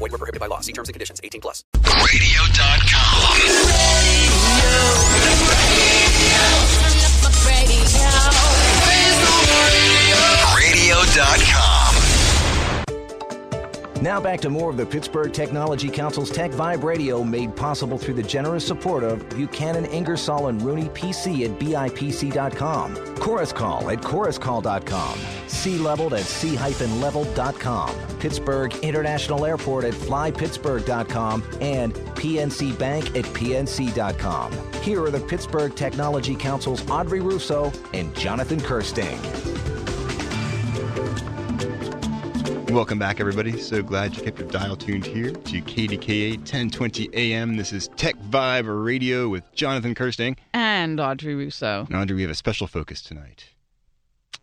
Void were prohibited by law. See terms and conditions. 18 plus. Radio.com. Now back to more of the Pittsburgh Technology Council's Tech Vibe Radio made possible through the generous support of Buchanan, Ingersoll, and Rooney PC at BIPC.com, Chorus Call at ChorusCall.com, Sea Leveled at Sea-Leveled.com, Pittsburgh International Airport at FlyPittsburgh.com, and PNC Bank at PNC.com. Here are the Pittsburgh Technology Council's Audrey Russo and Jonathan Kersting. Welcome back, everybody. So glad you kept your dial tuned here to KDKA 1020 AM. This is Tech Vibe Radio with Jonathan Kersting. And Audrey Russo. And Andre, we have a special focus tonight.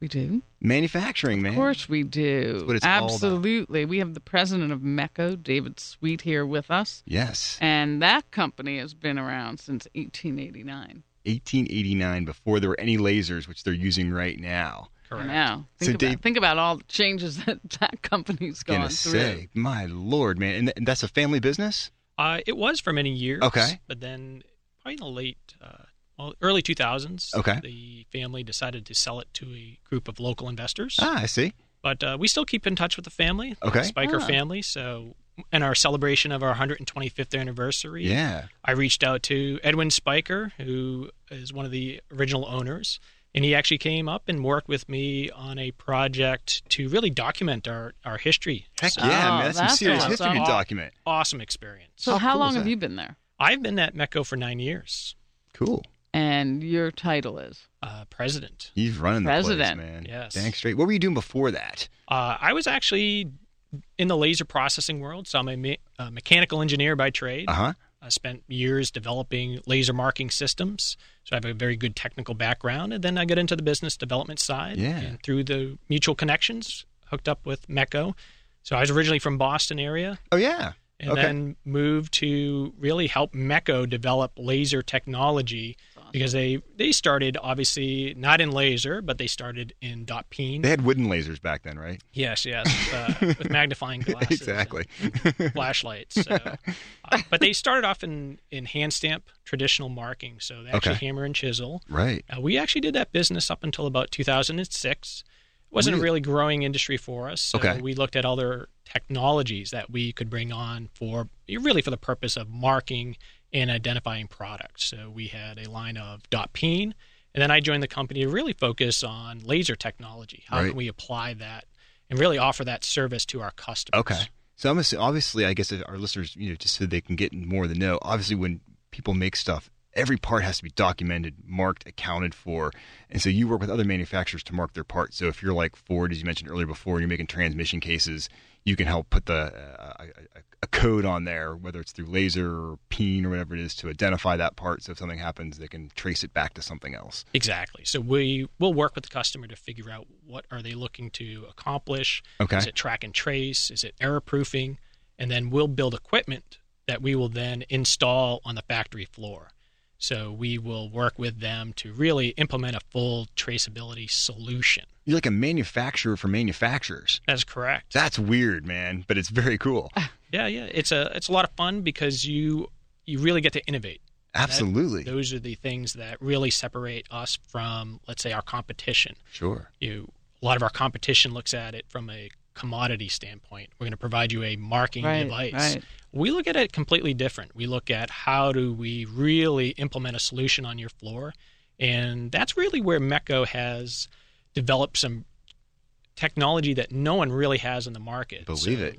We do? Manufacturing, man. Of course we do. That's what it's all about. Absolutely. We have the president of MECCO, David Sweet, here with us. Yes. And that company has been around since 1889. 1889, before there were any lasers, which they're using right now. I know. So Think, about, Dave- think about all the changes that that company's gone Gonna through. say, my lord, man. And, th- and that's a family business? Uh, it was for many years. Okay. But then, probably in the late, uh, well, early 2000s, Okay. the family decided to sell it to a group of local investors. Ah, I see. But uh, we still keep in touch with the family, Okay. the Spiker Ah. family. So, in our celebration of our 125th anniversary, Yeah. I reached out to Edwin Spiker, who is one of the original owners, and he actually came up and worked with me on a project to really document our, our history. Heck So, yeah, Oh, man. That's some serious awesome. history to document. Awesome experience. So, How how, cool long have you been there? I've been at MECCO for nine years, Cool. And your title is? uh, president. He's running the place, President. man. Yes. Dang straight. What were you doing before that? Uh, I was actually in the laser processing world, so I'm a me- uh, mechanical engineer by trade. Uh huh. I spent years developing laser marking systems, so I have a very good technical background. And then I got into the business development side, Yeah. and through the mutual connections, hooked up with MECCO. So I was originally from Boston area, Oh, yeah. and Okay. then moved to really help MECCO develop laser technology because they they started obviously not in laser, but they started in dot peen. They had wooden lasers back then, right? Yes, yes, uh, with magnifying glasses, Exactly. flashlights. So, uh, but they started off in in hand stamp traditional marking, so they actually Okay. hammer and chisel. Right. Uh, we actually did that business up until about 2006. It wasn't Really? a really growing industry for us. So Okay. we looked at other technologies that we could bring on for really for the purpose of marking and identifying products. So we had a line of dot peen, and then I joined the company to really focus on laser technology. How Right. can we apply that and really offer that service to our customers? Okay. So I'm assu- obviously, I guess our listeners, you know, just so they can get more than know. Obviously, when people make stuff, every part has to be documented, marked, accounted for, and so you work with other manufacturers to mark their parts. So if you're like Ford, as you mentioned earlier before, and you're making transmission cases, you can help put the uh, code on there, whether it's through laser or peen or whatever it is, to identify that part. So if something happens, they can trace it back to something else. Exactly. So we will work with the customer to figure out what are they looking to accomplish. Okay. Is it track and trace? Is it error proofing? And then we'll build equipment that we will then install on the factory floor. So we will work with them to really implement a full traceability solution. You're like a manufacturer for manufacturers. That's correct. That's weird, man, but it's very cool. yeah, yeah. It's a it's a lot of fun because you you really get to innovate. That- Absolutely. those are the things that really separate us from, let's say, our competition. Sure. you a lot of our competition looks at it from a commodity standpoint. We're going to provide you a marking Right, device. right. We look at it completely different. We look at how do we really implement a solution on your floor, and that's really where MECCO has developed some technology that no one really has in the market. Believe So, it.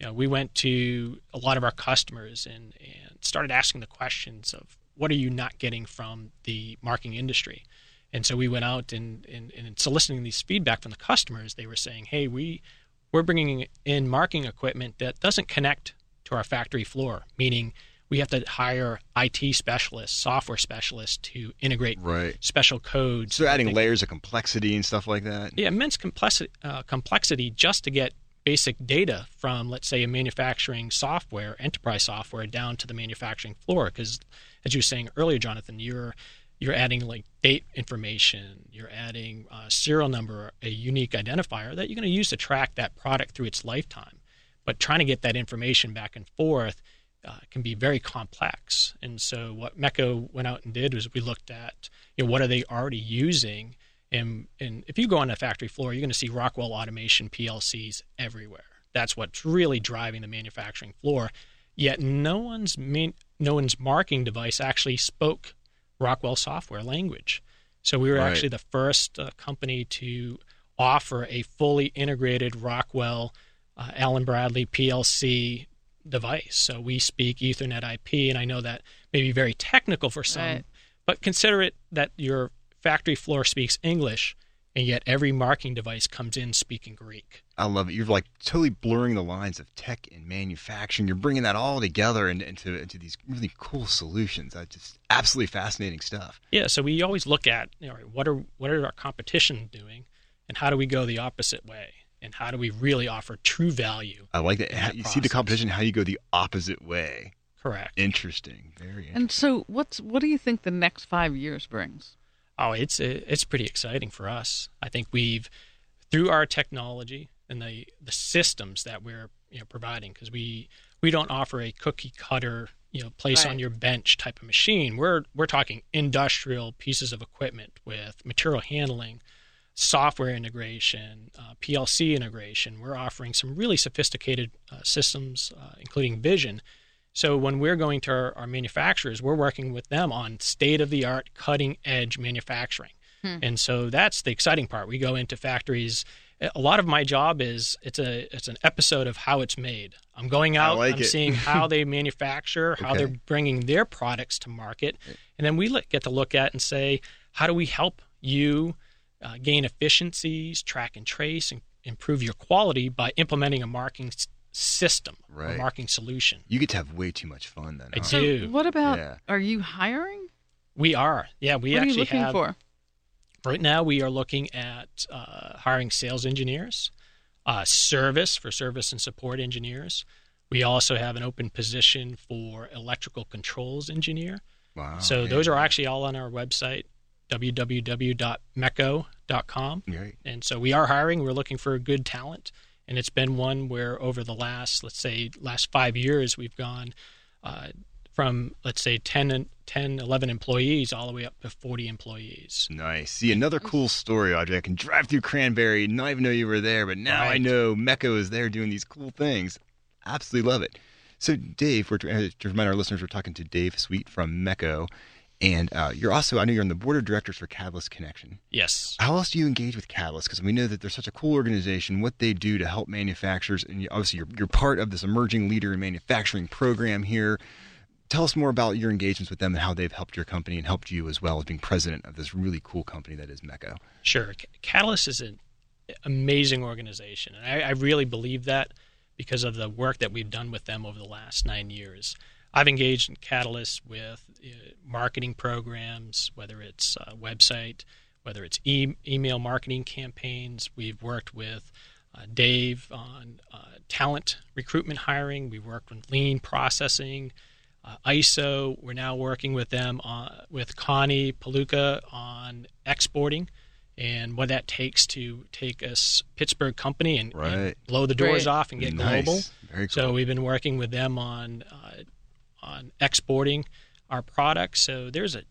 You know, we went to a lot of our customers and, and started asking the questions of what are you not getting from the marking industry? And so we went out and, and, and soliciting these feedback from the customers. They were saying, hey, we, we're bringing in marking equipment that doesn't connect to our factory floor, meaning we have to hire IT specialists, software specialists to integrate Right. special codes. So they're adding layers of complexity and stuff like that. yeah, immense complexity, uh, complexity just to get basic data from, let's say, a manufacturing software, enterprise software, down to the manufacturing floor. Because, as you were saying earlier, Jonathan, you're you're adding like date information, you're adding a serial number, a unique identifier that you're going to use to track that product through its lifetime. But trying to get that information back and forth uh, can be very complex. And so what Mecco went out and did was we looked at you know what are they already using, and and if you go on a factory floor, you're going to see Rockwell Automation PLCs everywhere. That's what's really driving the manufacturing floor. Yet no one's main, no one's marking device actually spoke Rockwell software language. So we were Right. actually the first uh, company to offer a fully integrated Rockwell uh, Allen Bradley PLC device. So we speak Ethernet IP, and I know that may be very technical for some, Right. but consider it that your factory floor speaks English, and yet every marking device comes in speaking Greek. I love it. You're like totally blurring the lines of tech and manufacturing. You're bringing that all together and into into these really cool solutions. That's just absolutely fascinating stuff. Yeah, so we always look at you know, what are what are our competition doing, and how do we go the opposite way, and how do we really offer true value? I like that. that you see the competition, how you go the opposite way. Correct. Interesting. Very interesting. And so, what's what do you think the next five years brings? Oh, it's it's pretty exciting for us. I think we've through our technology and the the systems that we're you know providing because we we don't offer a cookie cutter you know place on your bench type of machine. We're we're talking industrial pieces of equipment with material handling, software integration, uh, PLC integration. We're offering some really sophisticated uh, systems, uh, including vision. So when we're going to our, our manufacturers, we're working with them on state of the art, cutting edge manufacturing. And so that's the exciting part. We go into factories. A lot of my job is it's a it's an episode of how it's made. I'm going out, like I'm it. seeing how they manufacture, how Okay. they're bringing their products to market, and then we get to look at and say, how do we help you uh, gain efficiencies, track and trace, and improve your quality by implementing a marking system, Right. a marking solution. You get to have way too much fun then. I huh? So, do. what about? Yeah. Are you hiring? We are, yeah. We what are actually you looking have for? right now. We are looking at uh, hiring sales engineers, uh, service for service and support engineers. We also have an open position for electrical controls engineer. Wow. so yeah. those are actually all on our website, www.mecco.com. Great. And so we are hiring. We're looking for good talent, and it's been one where over the last, let's say, last five years, we've gone uh, from let's say 10, and 10, 11 employees all the way up to 40 employees. Nice. See, another cool story, Audrey. I can drive through Cranberry, not even know you were there, but now I know Mecco is there doing these cool things. Absolutely love it. So, Dave, we're, uh, to remind our listeners, we're talking to Dave Sweet from Mecco. And uh, you're also, I know you're on the board of directors for Catalyst Connection. Yes. How else do you engage with Catalyst? Because we know that they're such a cool organization, what they do to help manufacturers. And you, obviously, you're, you're part of this emerging leader in manufacturing program here. Tell us more about your engagements with them and how they've helped your company and helped you as well as being president of this really cool company that is Mecco. Sure. C- Catalyst is an amazing organization. And I, I really believe that because of the work that we've done with them over the last nine years. I've engaged in Catalyst with uh, marketing programs, whether it's a website, whether it's e- email marketing campaigns. We've worked with uh, Dave on uh, talent recruitment hiring. We've worked with lean processing, uh, ISO. We're now working with them on, with Connie Paluca on exporting and what that takes to take a Pittsburgh company and, and blow the doors Great. off and get Nice. global. Very So we've been working with them on uh, on exporting our products. So there's a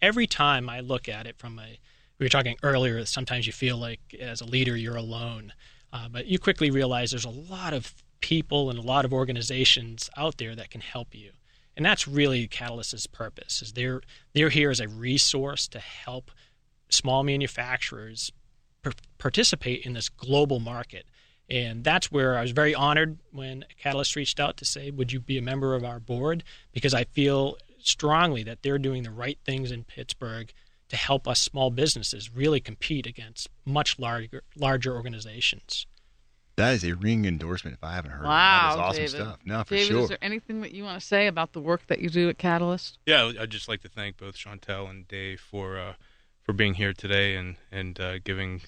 every time I look at it from a we were talking earlier. Sometimes you feel like as a leader you're alone, uh, but you quickly realize there's a lot of people and a lot of organizations out there that can help you. And that's really Catalyst's purpose. Is they're they're here as a resource to help small manufacturers participate in this global market. And that's where I was very honored when Catalyst reached out to say, Would you be a member of our board? Because I feel strongly that they're doing the right things in Pittsburgh to help us small businesses really compete against much larger, larger organizations. That is a ring endorsement if I haven't heard. Wow, it. That is awesome David. stuff. No, for David, sure. is there anything that you want to say about the work that you do at Catalyst? Yeah, I'd just like to thank both Chantel and Dave for uh, for being here today and and uh, giving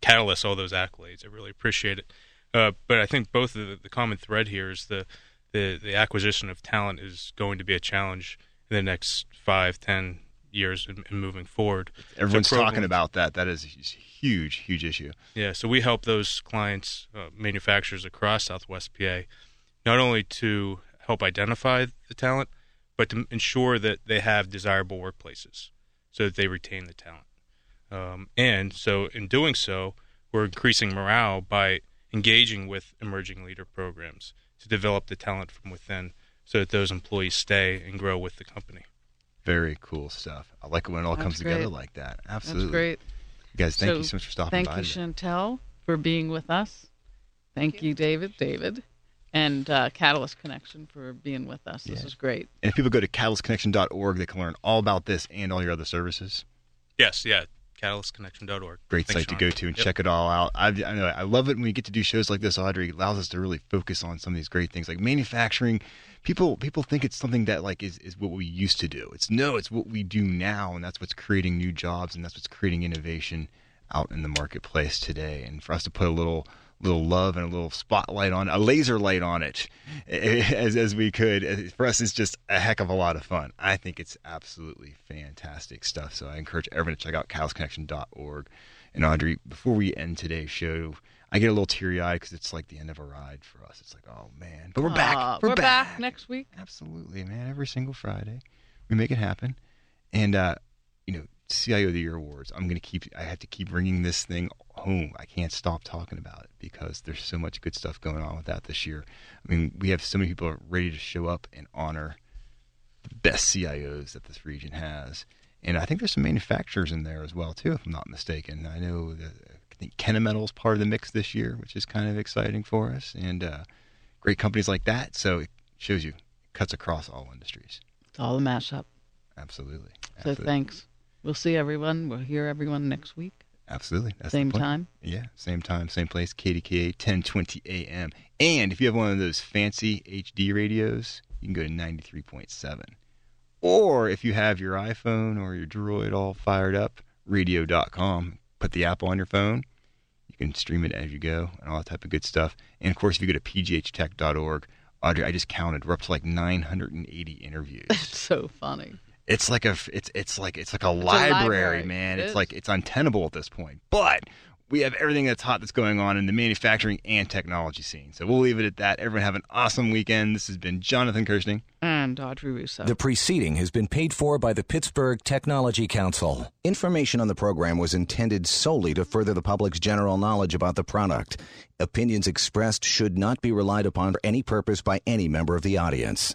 Catalyst all those accolades. I really appreciate it. Uh, but I think both of the, the common thread here is the, the the acquisition of talent is going to be a challenge in the next five, ten years and, and moving forward. Everyone's So talking about that. That is a huge, huge issue. Yeah, so we help those clients, uh, manufacturers across Southwest PA, not only to help identify the talent, but to ensure that they have desirable workplaces so that they retain the talent. Um, and so, in doing so, we're increasing morale by engaging with emerging leader programs to develop the talent from within so that those employees stay and grow with the company. Very cool stuff. I like it when it all That's comes great. together like that. Absolutely. That's great. You guys, thank So, you so much for stopping Thank by. Thank you. Chantel, for being with us. Thank you, David, David, and uh, Catalyst Connection for being with us. This Yeah. is great. And if people go to catalystconnection.org, they can learn all about this and all your other services. Yes, yeah, catalystconnection.org. Great Thanks, site to go to and Yep. check it all out. I, I know I love it when we get to do shows like this, Audrey. It allows us to really focus on some of these great things like manufacturing. People people think it's something that like is, is what we used to do. It's no, it's what we do now, and that's what's creating new jobs and that's what's creating innovation out in the marketplace today. And for us to put a little little love and a little spotlight on a laser light on it as as we could. For us it's just a heck of a lot of fun. I think it's absolutely fantastic stuff. So i encourage everyone to check out catalystconnection.org and audrey before we end today's show i get a little teary-eyed because it's like the end of a ride for us. It's like oh man. But we're back. Uh, we're, back. next week. absolutely man. Every single friday we make it happen. And uh you know cio of the year awards i'm gonna keep i have to keep bringing this thing home. I can't stop talking about it because there's so much good stuff going on with that this year. I mean we have so many people ready to show up and honor the best cios that this region has. And i think there's some manufacturers in there as well too if i'm not mistaken. I know that i think kennametal's part of the mix this year which is kind of exciting for us and uh, great companies like that. So it shows you it cuts across all industries. It's all a mashup. Absolutely. So thanks. We'll see everyone. We'll hear everyone next week. Absolutely. That's Same time? Yeah, same time, same place. KDKA 1020 AM. And if you have one of those fancy HD radios, you can go to 93.7. Or if you have your iPhone or your Droid all fired up, radio.com, put the app on your phone. You can stream it as you go and all that type of good stuff. And of course, if you go to pghtech.org, Audrey, I just counted. We're up to like 980 interviews. It's so funny. It's like a it's it's like it's like a, a library, library. man. It it's is. like it's untenable at this point. But we have everything that's hot that's going on in the manufacturing and technology scene. So we'll leave it at that. Everyone have an awesome weekend. This has been Jonathan Kersting. And Audrey Russo. The preceding has been paid for by the Pittsburgh Technology Council. Information on the program was intended solely to further the public's general knowledge about the product. Opinions expressed should not be relied upon for any purpose by any member of the audience.